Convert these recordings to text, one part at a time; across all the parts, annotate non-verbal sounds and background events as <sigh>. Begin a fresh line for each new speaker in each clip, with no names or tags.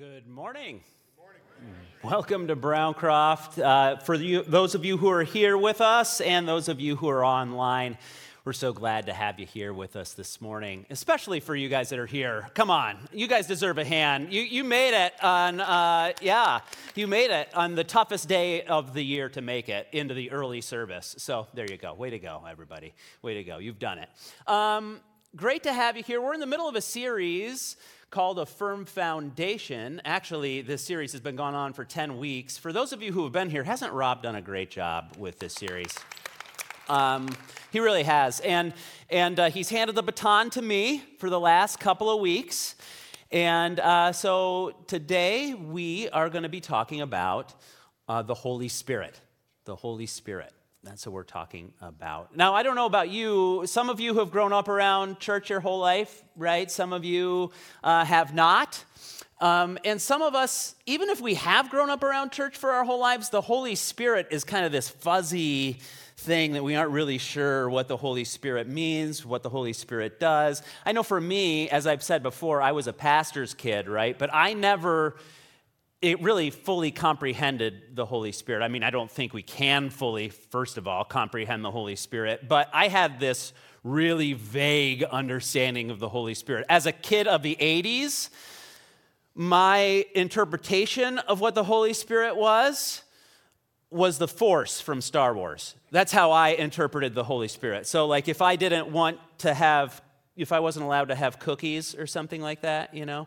Good morning. Welcome to Browncroft. Uh, for you, those of you who are here with us and those of you who are online, we're so glad to have you here with us this morning, especially for you guys that are here. Come on, you guys deserve a hand. You, you made it on, uh, yeah, you made it on the toughest day of the year to make it into the early service. So there you go. Way to go, everybody. Way to go. You've done it. Um, great to have you here. We're in the middle of a series called A Firm Foundation. Actually, this series has been going on for 10 weeks. For those of you who have been here, hasn't Rob done a great job with this series? Um, he really has. And, and uh, he's handed the baton to me for the last couple of weeks. And uh, so today we are going to be talking about uh, the Holy Spirit. The Holy Spirit. That's what we're talking about. Now, I don't know about you. Some of you have grown up around church your whole life, right? Some of you uh, have not. Um, and some of us, even if we have grown up around church for our whole lives, the Holy Spirit is kind of this fuzzy thing that we aren't really sure what the Holy Spirit means, what the Holy Spirit does. I know for me, as I've said before, I was a pastor's kid, right? But I never it really fully comprehended the Holy Spirit. I mean, I don't think we can fully, first of all, comprehend the Holy Spirit, but I had this really vague understanding of the Holy Spirit. As a kid of the 80s, my interpretation of what the Holy Spirit was was the force from Star Wars. That's how I interpreted the Holy Spirit. So, like, if I didn't want to have, if I wasn't allowed to have cookies or something like that, you know,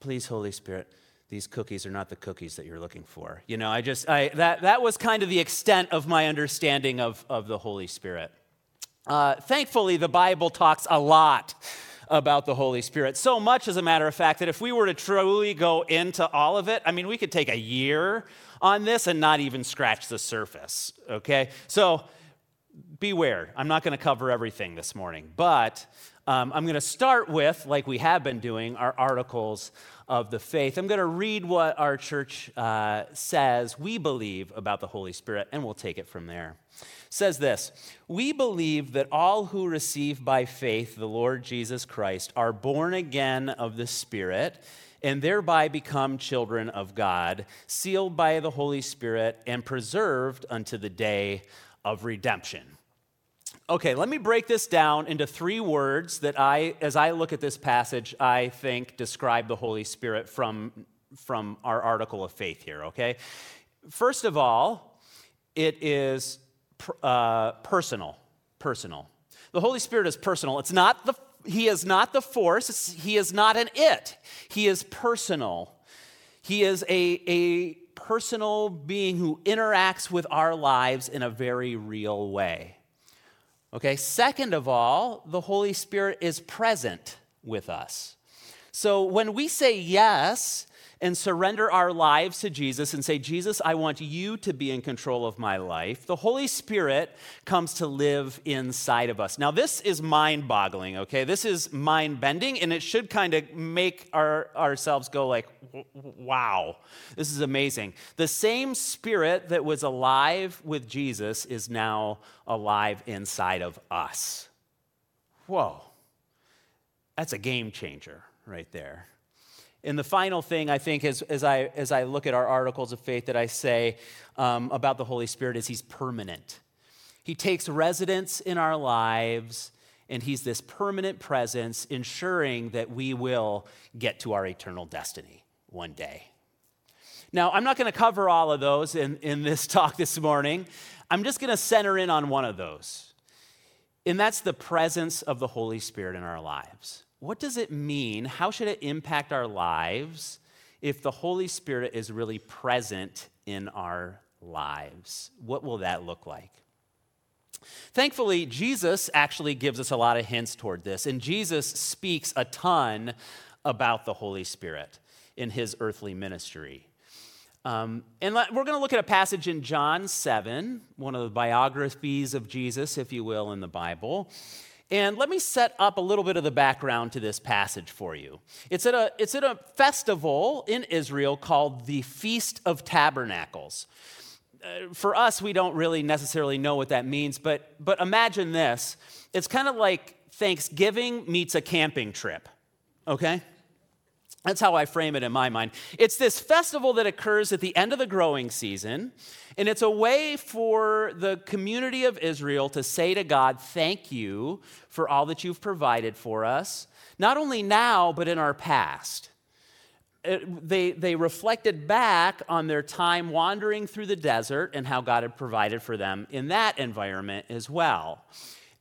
please, Holy Spirit, these cookies are not the cookies that you're looking for. You know, I just, I, that, that was kind of the extent of my understanding of, of the Holy Spirit. Uh, thankfully, the Bible talks a lot about the Holy Spirit. So much, as a matter of fact, that if we were to truly go into all of it, I mean, we could take a year on this and not even scratch the surface, okay? So beware. I'm not going to cover everything this morning, but um, I'm going to start with, like we have been doing, our articles of the faith. I'm going to read what our church uh, says we believe about the Holy Spirit, and we'll take it from there. Says this We believe that all who receive by faith the Lord Jesus Christ are born again of the Spirit and thereby become children of God, sealed by the Holy Spirit and preserved unto the day of redemption. Okay, let me break this down into three words that I, as I look at this passage, I think describe the Holy Spirit from, from our article of faith here, okay? First of all, it is uh, personal. Personal. The Holy Spirit is personal. It's not the, he is not the force, he is not an it. He is personal. He is a, a personal being who interacts with our lives in a very real way. Okay, second of all, the Holy Spirit is present with us. So when we say yes and surrender our lives to Jesus and say, Jesus, I want you to be in control of my life, the Holy Spirit comes to live inside of us. Now, this is mind boggling, okay? This is mind bending, and it should kind of make our, ourselves go, like, wow, this is amazing. The same Spirit that was alive with Jesus is now alive inside of us. Whoa, that's a game changer right there. And the final thing I think is, as, I, as I look at our articles of faith that I say um, about the Holy Spirit is he's permanent. He takes residence in our lives, and he's this permanent presence, ensuring that we will get to our eternal destiny one day. Now, I'm not going to cover all of those in, in this <laughs> talk this morning. I'm just going to center in on one of those, and that's the presence of the Holy Spirit in our lives. What does it mean? How should it impact our lives if the Holy Spirit is really present in our lives? What will that look like? Thankfully, Jesus actually gives us a lot of hints toward this, and Jesus speaks a ton about the Holy Spirit in his earthly ministry. Um, and we're going to look at a passage in John 7, one of the biographies of Jesus, if you will, in the Bible. And let me set up a little bit of the background to this passage for you. It's at a, it's at a festival in Israel called the Feast of Tabernacles. Uh, for us, we don't really necessarily know what that means, but, but imagine this it's kind of like Thanksgiving meets a camping trip, okay? That's how I frame it in my mind. It's this festival that occurs at the end of the growing season, and it's a way for the community of Israel to say to God, Thank you for all that you've provided for us, not only now, but in our past. It, they, they reflected back on their time wandering through the desert and how God had provided for them in that environment as well.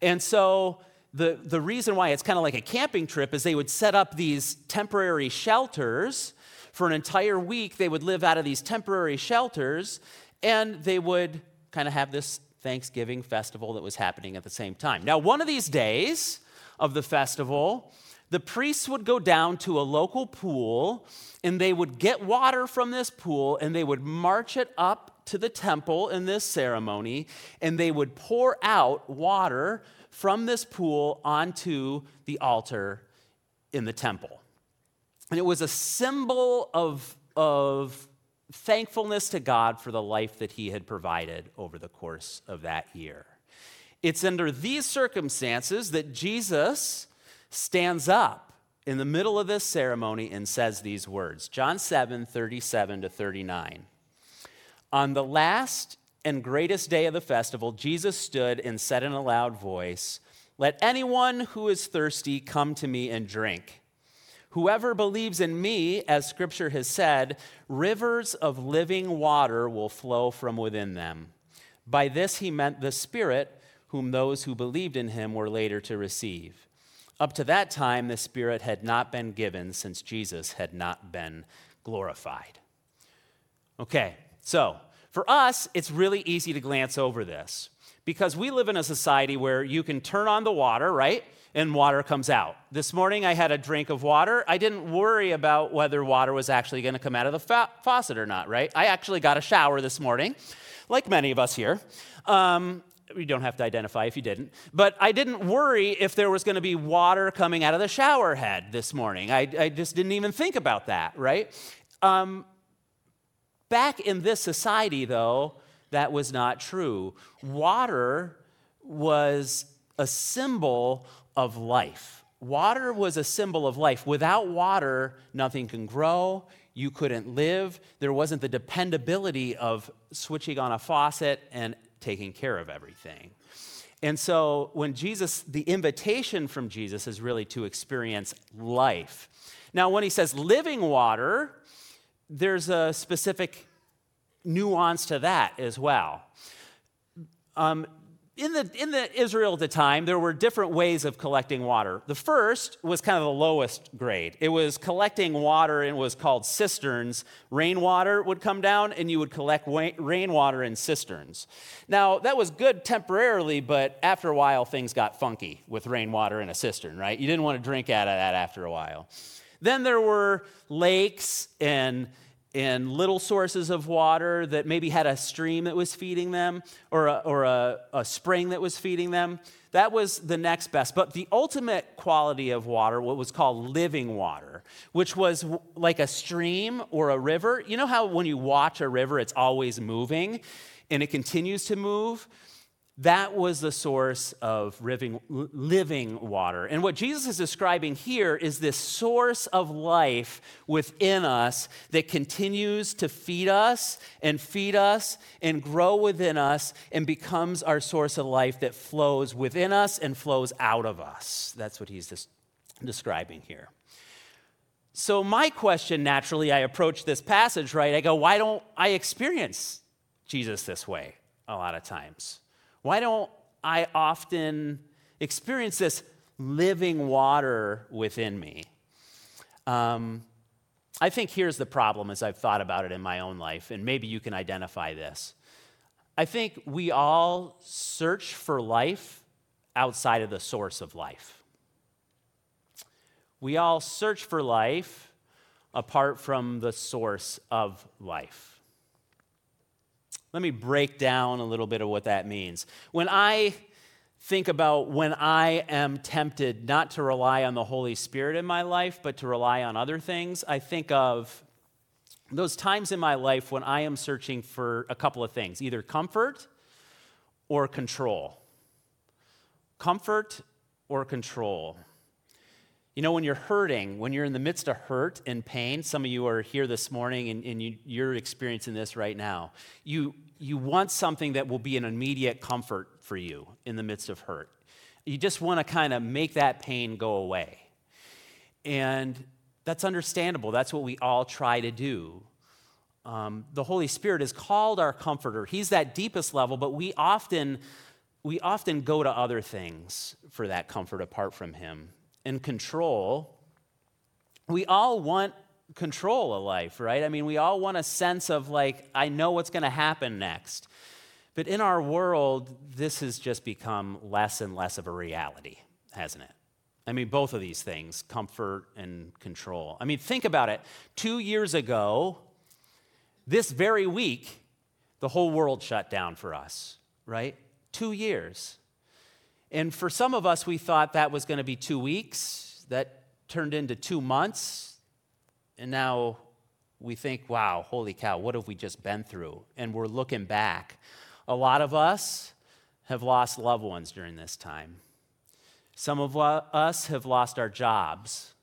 And so the, the reason why it's kind of like a camping trip is they would set up these temporary shelters. For an entire week, they would live out of these temporary shelters and they would kind of have this Thanksgiving festival that was happening at the same time. Now, one of these days of the festival, the priests would go down to a local pool and they would get water from this pool and they would march it up to the temple in this ceremony and they would pour out water from this pool onto the altar in the temple. And it was a symbol of, of thankfulness to God for the life that He had provided over the course of that year. It's under these circumstances that Jesus stands up in the middle of this ceremony and says these words John 7 37 to 39. On the last and greatest day of the festival, Jesus stood and said in a loud voice, Let anyone who is thirsty come to me and drink. Whoever believes in me, as scripture has said, rivers of living water will flow from within them. By this he meant the Spirit, whom those who believed in him were later to receive. Up to that time, the Spirit had not been given since Jesus had not been glorified. Okay, so for us, it's really easy to glance over this because we live in a society where you can turn on the water, right? And water comes out. This morning I had a drink of water. I didn't worry about whether water was actually going to come out of the fa- faucet or not, right? I actually got a shower this morning, like many of us here. Um, you don't have to identify if you didn't. But I didn't worry if there was going to be water coming out of the shower head this morning. I, I just didn't even think about that, right? Um, Back in this society, though, that was not true. Water was a symbol of life. Water was a symbol of life. Without water, nothing can grow. You couldn't live. There wasn't the dependability of switching on a faucet and taking care of everything. And so, when Jesus, the invitation from Jesus is really to experience life. Now, when he says living water, there's a specific nuance to that as well. Um, in the, in the Israel at the time, there were different ways of collecting water. The first was kind of the lowest grade. It was collecting water and was called cisterns. Rainwater would come down and you would collect rainwater in cisterns. Now, that was good temporarily, but after a while, things got funky with rainwater in a cistern, right? You didn't want to drink out of that after a while. Then there were lakes and, and little sources of water that maybe had a stream that was feeding them or, a, or a, a spring that was feeding them. That was the next best. But the ultimate quality of water, what was called living water, which was like a stream or a river. You know how when you watch a river, it's always moving and it continues to move? That was the source of living, water. And what Jesus is describing here is this source of life within us that continues to feed us and feed us and grow within us and becomes our source of life that flows within us and flows out of us. That's what he's des- describing here. So, my question naturally, I approach this passage, right? I go, why don't I experience Jesus this way a lot of times? Why don't I often experience this living water within me? Um, I think here's the problem as I've thought about it in my own life, and maybe you can identify this. I think we all search for life outside of the source of life. We all search for life apart from the source of life. Let me break down a little bit of what that means. When I think about when I am tempted not to rely on the Holy Spirit in my life, but to rely on other things, I think of those times in my life when I am searching for a couple of things either comfort or control. Comfort or control. You know, when you're hurting, when you're in the midst of hurt and pain, some of you are here this morning and, and you, you're experiencing this right now. You, you want something that will be an immediate comfort for you in the midst of hurt. You just want to kind of make that pain go away. And that's understandable. That's what we all try to do. Um, the Holy Spirit is called our comforter. He's that deepest level, but we often, we often go to other things for that comfort apart from Him and control, we all want control of life, right? I mean, we all want a sense of like, I know what's going to happen next. But in our world, this has just become less and less of a reality, hasn't it? I mean, both of these things, comfort and control. I mean, think about it. Two years ago, this very week, the whole world shut down for us, right? Two years. And for some of us, we thought that was going to be two weeks. That turned into two months. And now we think, wow, holy cow, what have we just been through? And we're looking back. A lot of us have lost loved ones during this time. Some of us have lost our jobs.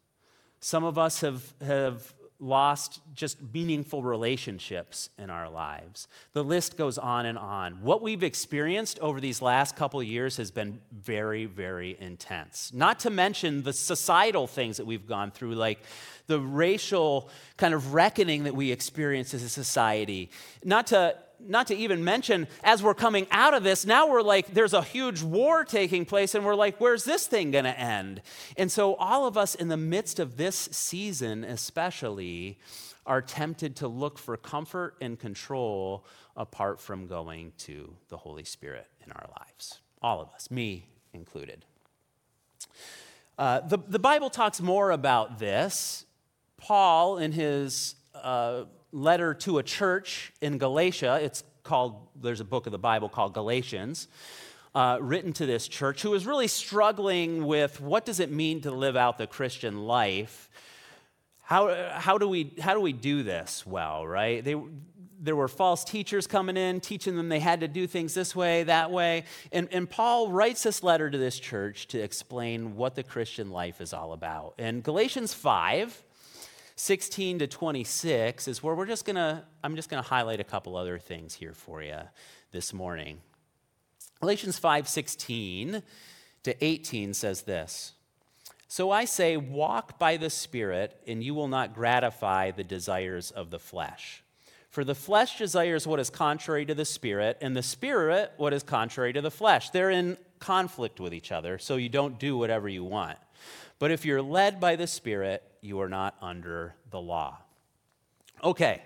Some of us have, have lost just meaningful relationships in our lives. The list goes on and on. What we've experienced over these last couple years has been very, very intense. Not to mention the societal things that we've gone through, like the racial kind of reckoning that we experience as a society. Not to not to even mention, as we're coming out of this, now we're like, there's a huge war taking place, and we're like, where's this thing going to end? And so, all of us in the midst of this season, especially, are tempted to look for comfort and control apart from going to the Holy Spirit in our lives. All of us, me included. Uh, the, the Bible talks more about this. Paul, in his uh, letter to a church in Galatia. It's called, there's a book of the Bible called Galatians, uh, written to this church who was really struggling with what does it mean to live out the Christian life? How, how, do, we, how do we do this well, right? They, there were false teachers coming in, teaching them they had to do things this way, that way. And, and Paul writes this letter to this church to explain what the Christian life is all about. In Galatians 5, 16 to 26 is where we're just going to, I'm just going to highlight a couple other things here for you this morning. Galatians 5 16 to 18 says this So I say, walk by the Spirit, and you will not gratify the desires of the flesh. For the flesh desires what is contrary to the Spirit, and the Spirit what is contrary to the flesh. They're in conflict with each other, so you don't do whatever you want. But if you're led by the Spirit, you are not under the law. Okay,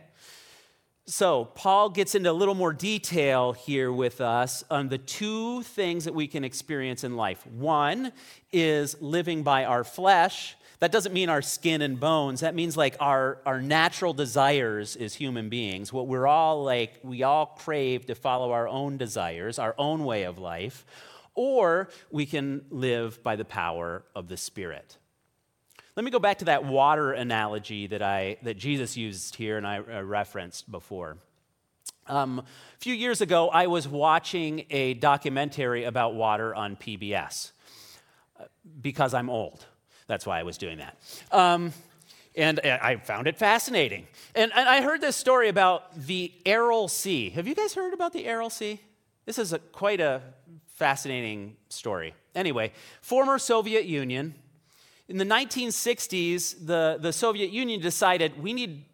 so Paul gets into a little more detail here with us on the two things that we can experience in life. One is living by our flesh. That doesn't mean our skin and bones. That means like our, our natural desires as human beings. What we're all like, we all crave to follow our own desires, our own way of life or we can live by the power of the Spirit. Let me go back to that water analogy that, I, that Jesus used here and I referenced before. Um, a few years ago, I was watching a documentary about water on PBS uh, because I'm old. That's why I was doing that. Um, and I found it fascinating. And, and, I heard this story about the Aral Sea. Have you guys heard about the Aral Sea? This is a, quite a fascinating story. Anyway, former Soviet Union. In the 1960s, the, the Soviet Union decided we need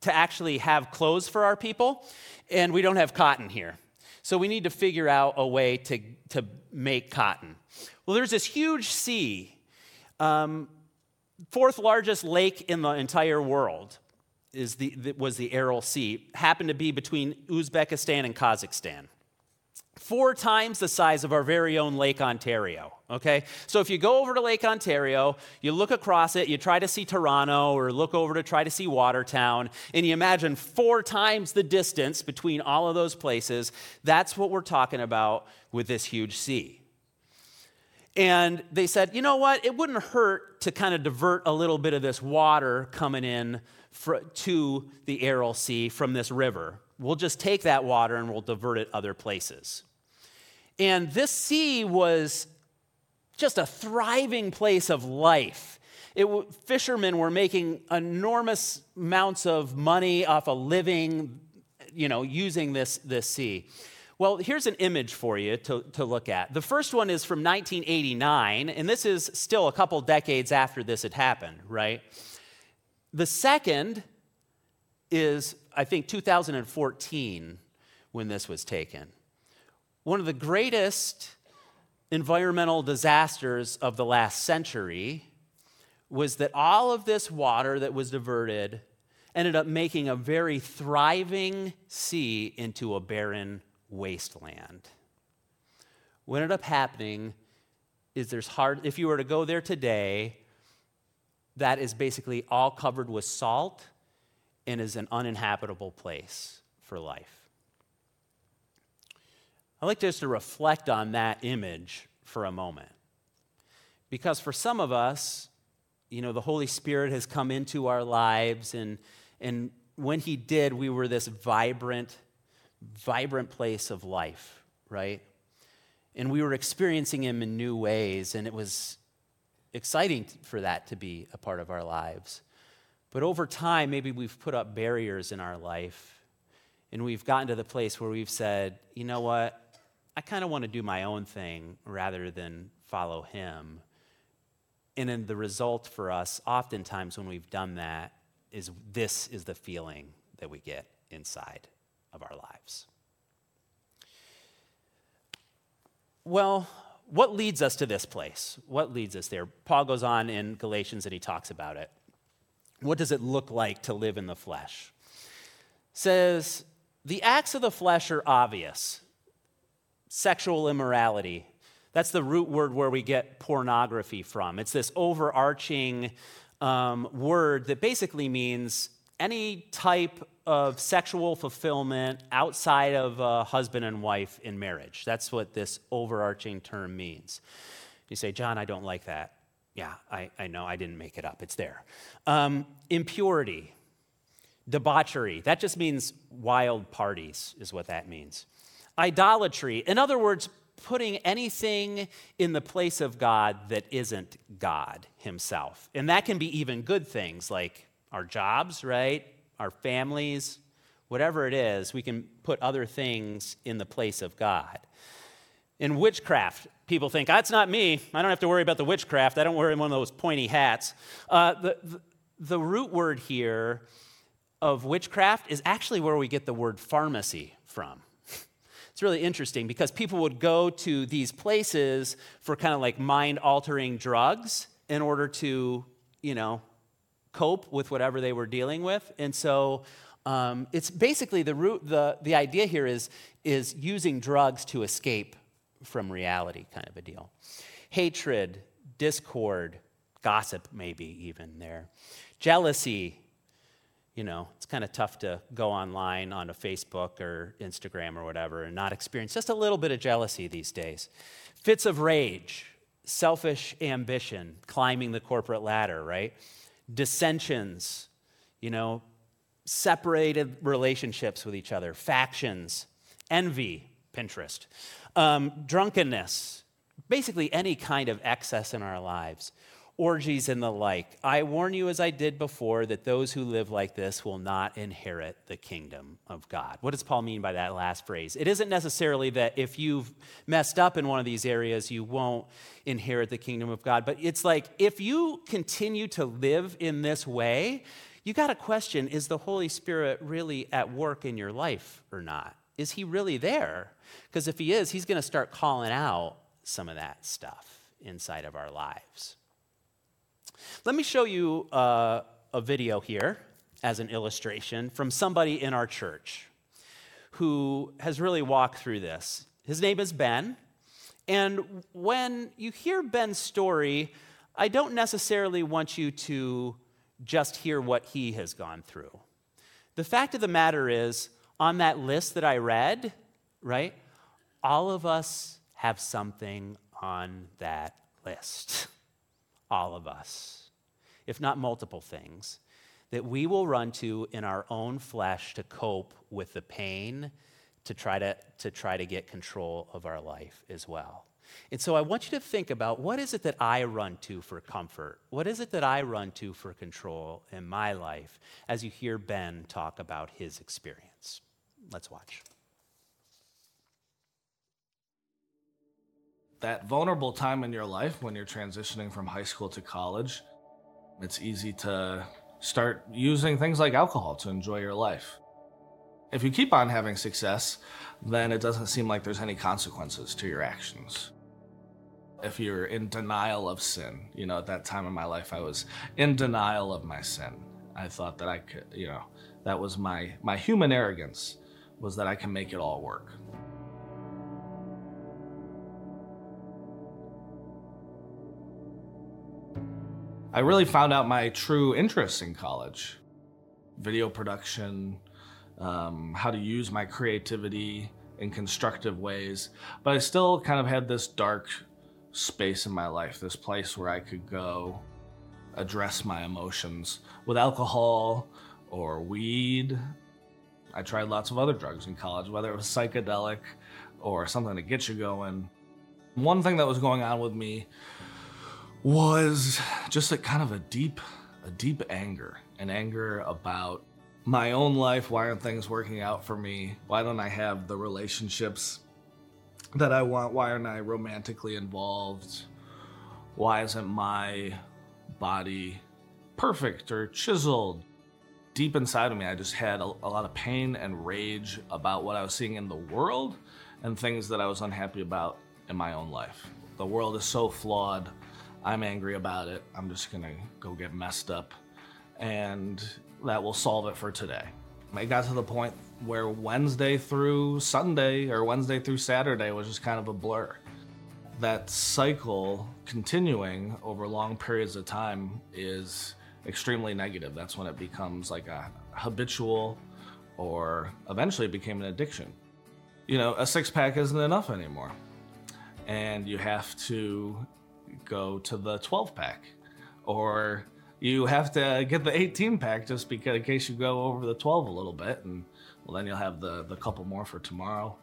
to actually have clothes for our people, and we don't have cotton here. So we need to figure out a way to, to make cotton. Well, there's this huge sea, um, fourth largest lake in the entire world is the, was the Aral Sea, happened to be between Uzbekistan and Kazakhstan four times the size of our very own Lake Ontario. Okay? So if you go over to Lake Ontario, you look across it, you try to see Toronto or look over to try to see Watertown, and you imagine four times the distance between all of those places, that's what we're talking about with this huge sea. And they said, you know what? It wouldn't hurt to kind of divert a little bit of this water coming in for, to the Aral Sea from this river. We'll just take that water and we'll divert it other places. And this sea was just a thriving place of life. It, fishermen were making enormous amounts of money off a living, you know, using this, this sea. Well, here's an image for you to, to look at. The first one is from 1989, and this is still a couple decades after this had happened, right? The second is, I think, 2014 when this was taken. One of the greatest environmental disasters of the last century was that all of this water that was diverted ended up making a very thriving sea into a barren wasteland. What ended up happening is there's hard, if you were to go there today, that is basically all covered with salt and is an uninhabitable place for life. I'd like just to reflect on that image for a moment. Because for some of us, you know, the Holy Spirit has come into our lives, and, and when He did, we were this vibrant, vibrant place of life, right? And we were experiencing Him in new ways, and it was exciting for that to be a part of our lives. But over time, maybe we've put up barriers in our life, and we've gotten to the place where we've said, you know what? I kind of want to do my own thing rather than follow him. And then the result for us, oftentimes when we've done that, is this is the feeling that we get inside of our lives. Well, what leads us to this place? What leads us there? Paul goes on in Galatians and he talks about it. What does it look like to live in the flesh? Says, the acts of the flesh are obvious sexual immorality. That's the root word where we get pornography from. It's this overarching um, word that basically means any type of sexual fulfillment outside of a husband and wife in marriage. That's what this overarching term means. You say, John, I don't like that. Yeah, I, I know, I didn't make it up. It's there. Um, impurity, debauchery, that just means wild parties, is what that means idolatry. In other words, putting anything in the place of God that isn't God Himself. And that can be even good things like our jobs, right? Our families, whatever it is, we can put other things in the place of God. In witchcraft, people think, that's not me. I don't have to worry about the witchcraft. I don't wear one of those pointy hats. Uh, the, the, the root word here of witchcraft is actually where we get the word pharmacy from. It's really interesting because people would go to these places for kind of like mind altering drugs in order to, you know, cope with whatever they were dealing with. And so um, it's basically the root, the, the idea here is, is using drugs to escape from reality, kind of a deal. Hatred, discord, gossip, maybe even there. Jealousy, you know, it's kind of tough to go online on a Facebook or Instagram or whatever and not experience just a little bit of jealousy these days. Fits of rage, selfish ambition, climbing the corporate ladder, right? Dissensions, you know, separated relationships with each other, factions, envy, Pinterest, um, drunkenness, basically any kind of excess in our lives orgies and the like. I warn you, as I did before, that those who live like this will not inherit the kingdom of God. What does Paul mean by that last phrase? It isn't necessarily that if you've messed up in one of these areas, you won't inherit the kingdom of God, but it's like if you continue to live in this way, you got to question is the Holy Spirit really at work in your life or not? Is he really there? Because if he is, he's going to start calling out some of that stuff inside of our lives. Let me show you uh, a video here as an illustration from somebody in our church who has really walked through this. His name is Ben. And when you hear Ben's story, I don't necessarily want you to just hear what he has gone through. The fact of the matter is, on that list that I read, right, all of us have something on that list. <laughs> all of us, if not multiple things, that we will run to in our own flesh to cope with the pain, to try to, to try to get control of our life as well. And so I want you to think about what is it that I run to for comfort? What is it that I run to for control in my life as you hear Ben talk about his experience? Let's watch.
That vulnerable time in your life when you're transitioning from high school to college, it's easy to start using things like alcohol to enjoy your life. If you keep on having success, then it doesn't seem like there's any consequences to your actions. If you're in denial of sin, you know, at that time in my life, I was in denial of my sin. I thought that I could, you know, that was my, my human arrogance was that I can make it all work. I really found out my true interests in college video production, um, how to use my creativity in constructive ways. But I still kind of had this dark space in my life, this place where I could go address my emotions with alcohol or weed. I tried lots of other drugs in college, whether it was psychedelic or something to get you going. One thing that was going on with me was just a kind of a deep, a deep anger, an anger about my own life. Why aren't things working out for me? Why don't I have the relationships that I want? Why aren't I romantically involved? Why isn't my body perfect or chiseled? Deep inside of me, I just had a, a lot of pain and rage about what I was seeing in the world and things that I was unhappy about in my own life. The world is so flawed I'm angry about it. I'm just gonna go get messed up, and that will solve it for today. It got to the point where Wednesday through Sunday or Wednesday through Saturday was just kind of a blur. That cycle continuing over long periods of time is extremely negative. That's when it becomes like a habitual or eventually it became an addiction. You know, a six pack isn't enough anymore. And you have to go to the 12 pack, or you have to get the 18 pack just because in case you go over the 12 a little bit, and well, then you'll have the the couple more for tomorrow.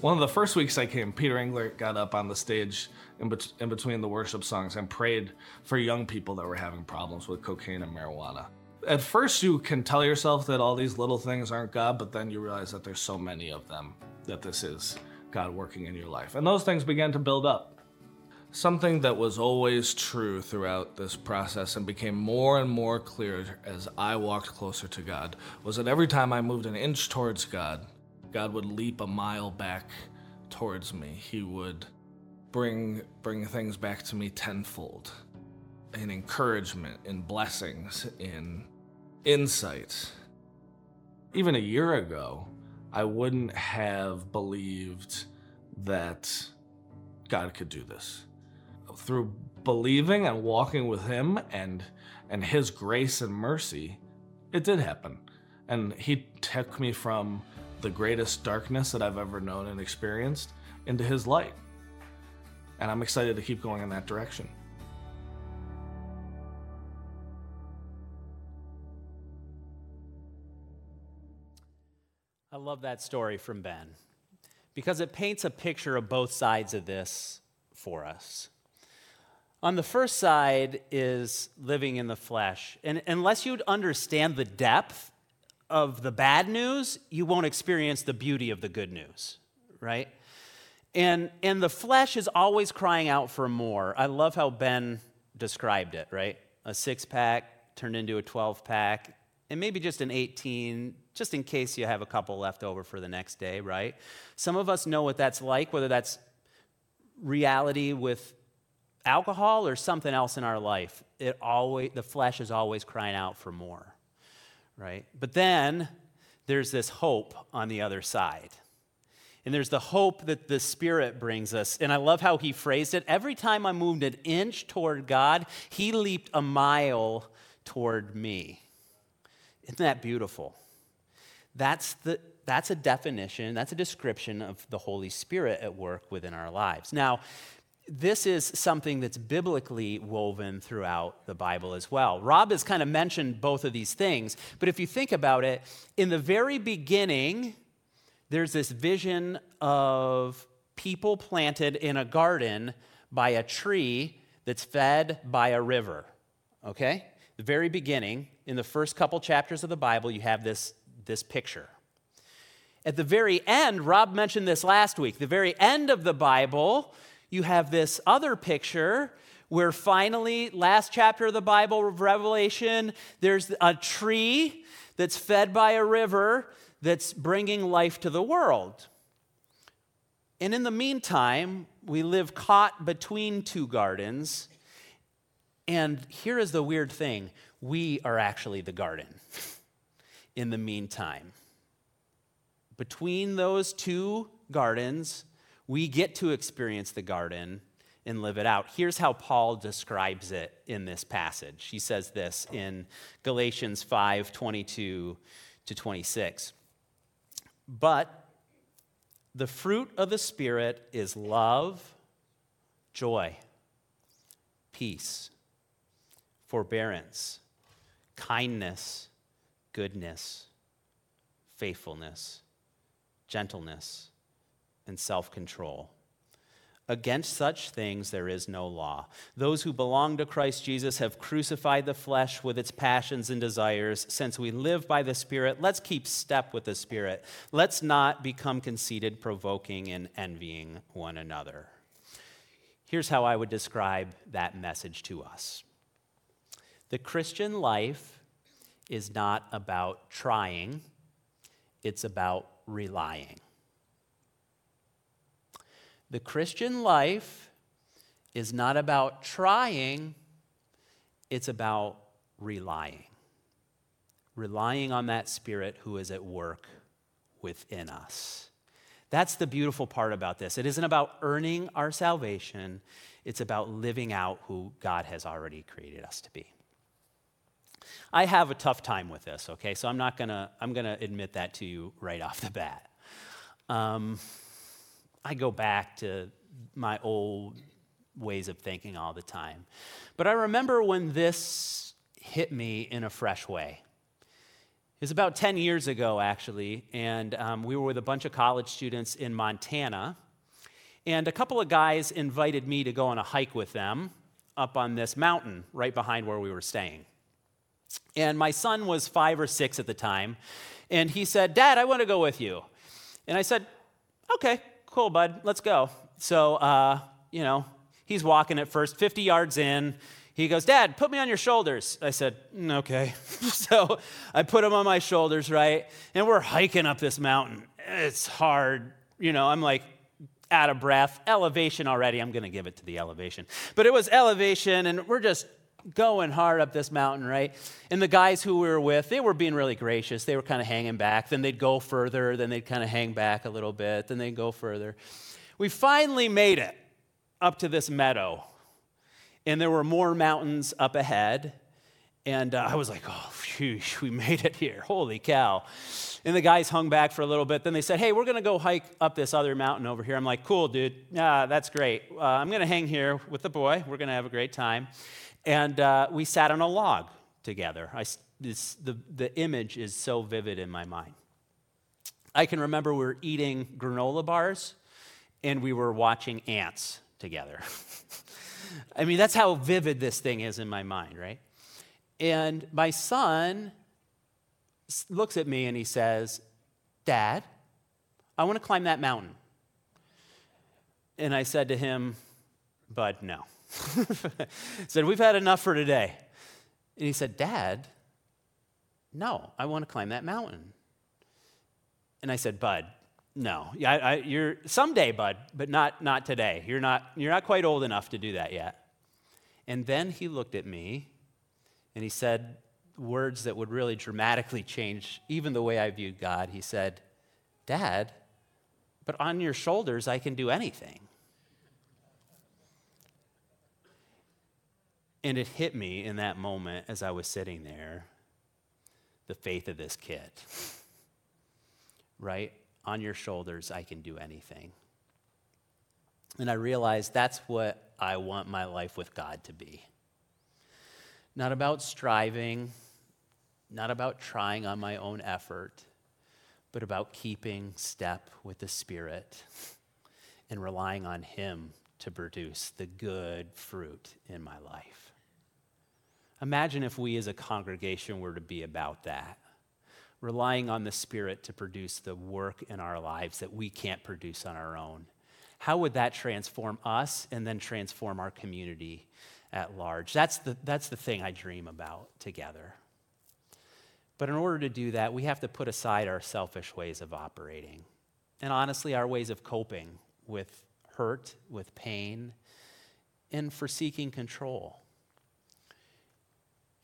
One of the first weeks I came, Peter Engler got up on the stage in, bet- in between the worship songs and prayed for young people that were having problems with cocaine and marijuana. At first, you can tell yourself that all these little things aren't God, but then you realize that there's so many of them that this is God working in your life. And those things began to build up. Something that was always true throughout this process and became more and more clear as I walked closer to God was that every time I moved an inch towards God, God would leap a mile back towards me. He would bring bring things back to me tenfold in encouragement, in blessings, in insight. Even a year ago, I wouldn't have believed that God could do this through believing and walking with him and and his grace and mercy, it did happen. And he took me from the greatest darkness that I've ever known and experienced into his light. And I'm excited to keep going in that direction.
I love that story from Ben because it paints a picture of both sides of this for us. On the first side is living in the flesh. And unless you understand the depth of the bad news, you won't experience the beauty of the good news, right? And, and the flesh is always crying out for more. I love how Ben described it, right? A six pack turned into a 12 pack, and maybe just an 18, just in case you have a couple left over for the next day, right? Some of us know what that's like, whether that's reality with alcohol or something else in our life, it always, the flesh is always crying out for more, right? But then there's this hope on the other side. And there's the hope that the Spirit brings us. And I love how he phrased it. Every time I moved an inch toward God, he leaped a mile toward me. Isn't that beautiful? That's, the, that's a definition, that's a description of the Holy Spirit at work within our lives. Now, this is something that's biblically woven throughout the Bible as well. Rob has kind of mentioned both of these things, but if you think about it, in the very beginning, there's this vision of people planted in a garden by a tree that's fed by a river. Okay? The very beginning, in the first couple chapters of the Bible, you have this, this picture. At the very end, Rob mentioned this last week, the very end of the Bible, you have this other picture where finally, last chapter of the Bible, of Revelation, there's a tree that's fed by a river that's bringing life to the world. And in the meantime, we live caught between two gardens. And here is the weird thing we are actually the garden <laughs> in the meantime. Between those two gardens, we get to experience the garden and live it out. Here's how Paul describes it in this passage. He says this in Galatians 5 22 to 26. But the fruit of the Spirit is love, joy, peace, forbearance, kindness, goodness, faithfulness, gentleness, and self control. Against such things there is no law. Those who belong to Christ Jesus have crucified the flesh with its passions and desires. Since we live by the Spirit, let's keep step with the Spirit. Let's not become conceited, provoking, and envying one another. Here's how I would describe that message to us the Christian life is not about trying, it's about relying. The Christian life is not about trying, it's about relying. Relying on that Spirit who is at work within us. That's the beautiful part about this. It isn't about earning our salvation, it's about living out who God has already created us to be. I have a tough time with this, okay? So I'm not gonna, I'm gonna admit that to you right off the bat. Um, I go back to my old ways of thinking all the time. But I remember when this hit me in a fresh way. It was about 10 years ago, actually, and um, we were with a bunch of college students in Montana. And a couple of guys invited me to go on a hike with them up on this mountain right behind where we were staying. And my son was five or six at the time, and he said, Dad, I want to go with you. And I said, Okay, cool, bud, let's go. So, uh, you know, he's walking at first, 50 yards in. He goes, Dad, put me on your shoulders. I said, mm, okay. <laughs> so I put him on my shoulders, right? And we're hiking up this mountain. It's hard. You know, I'm like out of breath. Elevation already. I'm going to give it to the elevation. But it was elevation, and we're just going hard up this mountain, right? And the guys who we were with, they were being really gracious. They were kind of hanging back. Then they'd go further. Then they'd kind of hang back a little bit. Then they'd go further. We finally made it up to this meadow. And there were more mountains up ahead. And uh, I was like, oh, phew, we made it here. Holy cow. And the guys hung back for a little bit. Then they said, hey, we're going to go hike up this other mountain over here. I'm like, cool, dude. That's great. Uh, I'm going to hang here with the boy. We're going to have a great time. And uh, we sat on a log together. I, this, the, the image is so vivid in my mind. I can remember we were eating granola bars and we were watching ants together. <laughs> I mean, that's how vivid this thing is in my mind, right? And my son looks at me and he says, Dad, I want to climb that mountain. And I said to him, Bud, no. <laughs> said, We've had enough for today. And he said, Dad, no, I want to climb that mountain. And I said, Bud, no. Yeah, I, I, you're someday, Bud, but not, not today. You're not, you're not quite old enough to do that yet. And then he looked at me and he said words that would really dramatically change even the way I viewed God. He said, Dad, but on your shoulders I can do anything. And it hit me in that moment as I was sitting there the faith of this kid. right? On your shoulders, I can do anything. And I realized that's what I want my life with God to be. Not about striving, not about trying on my own effort, but about keeping step with the Spirit and relying on Him to produce the good fruit in my life. Imagine if we as a congregation were to be about that, relying on the Spirit to produce the work in our lives that we can't produce on our own. How would that transform us and then transform our community at large? That's the, that's the thing I dream about together. But in order to do that, we have to put aside our selfish ways of operating and honestly, our ways of coping with hurt, with pain, and for seeking control.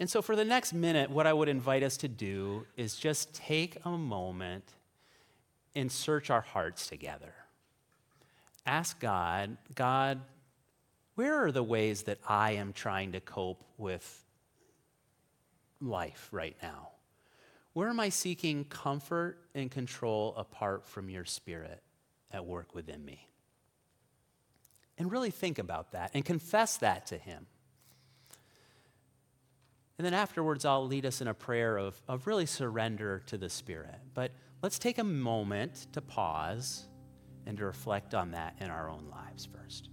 And so, for the next minute, what I would invite us to do is just take a moment and search our hearts together. Ask God, God, where are the ways that I am trying to cope with life right now? Where am I seeking comfort and control apart from your spirit at work within me? And really think about that and confess that to Him. And then afterwards, I'll lead us in a prayer of, of really surrender to the Spirit. But let's take a moment to pause and to reflect on that in our own lives first.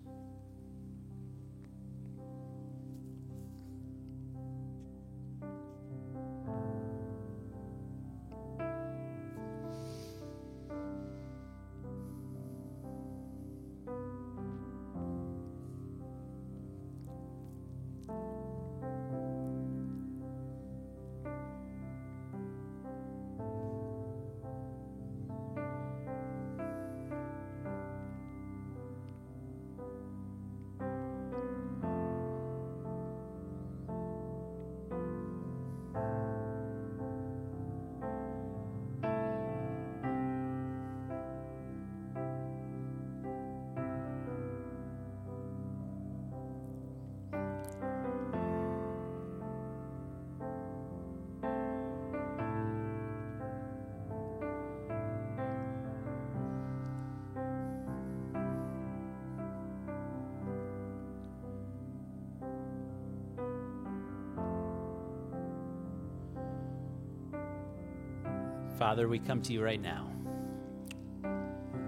Father, we come to you right now.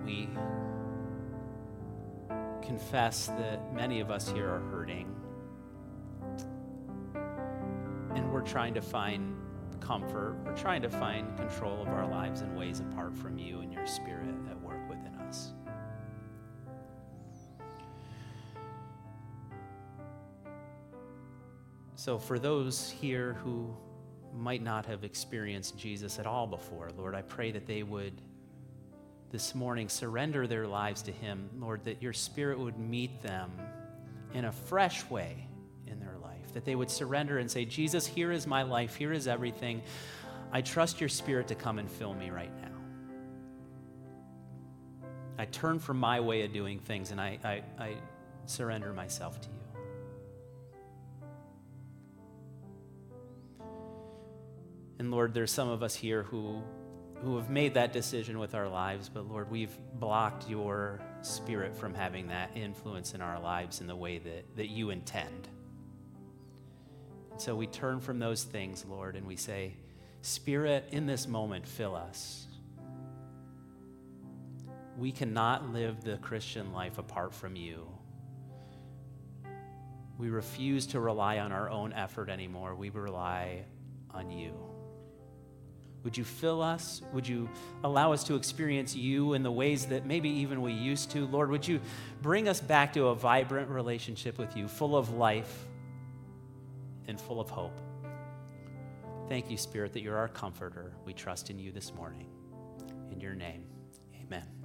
We confess that many of us here are hurting. And we're trying to find comfort. We're trying to find control of our lives in ways apart from you and your spirit at work within us. So, for those here who might not have experienced Jesus at all before. Lord, I pray that they would this morning surrender their lives to Him. Lord, that your Spirit would meet them in a fresh way in their life, that they would surrender and say, Jesus, here is my life, here is everything. I trust your Spirit to come and fill me right now. I turn from my way of doing things and I, I, I surrender myself to you. And Lord, there's some of us here who, who have made that decision with our lives, but Lord, we've blocked your spirit from having that influence in our lives in the way that, that you intend. And so we turn from those things, Lord, and we say, Spirit, in this moment, fill us. We cannot live the Christian life apart from you. We refuse to rely on our own effort anymore. We rely on you. Would you fill us? Would you allow us to experience you in the ways that maybe even we used to? Lord, would you bring us back to a vibrant relationship with you, full of life and full of hope? Thank you, Spirit, that you're our comforter. We trust in you this morning. In your name, amen.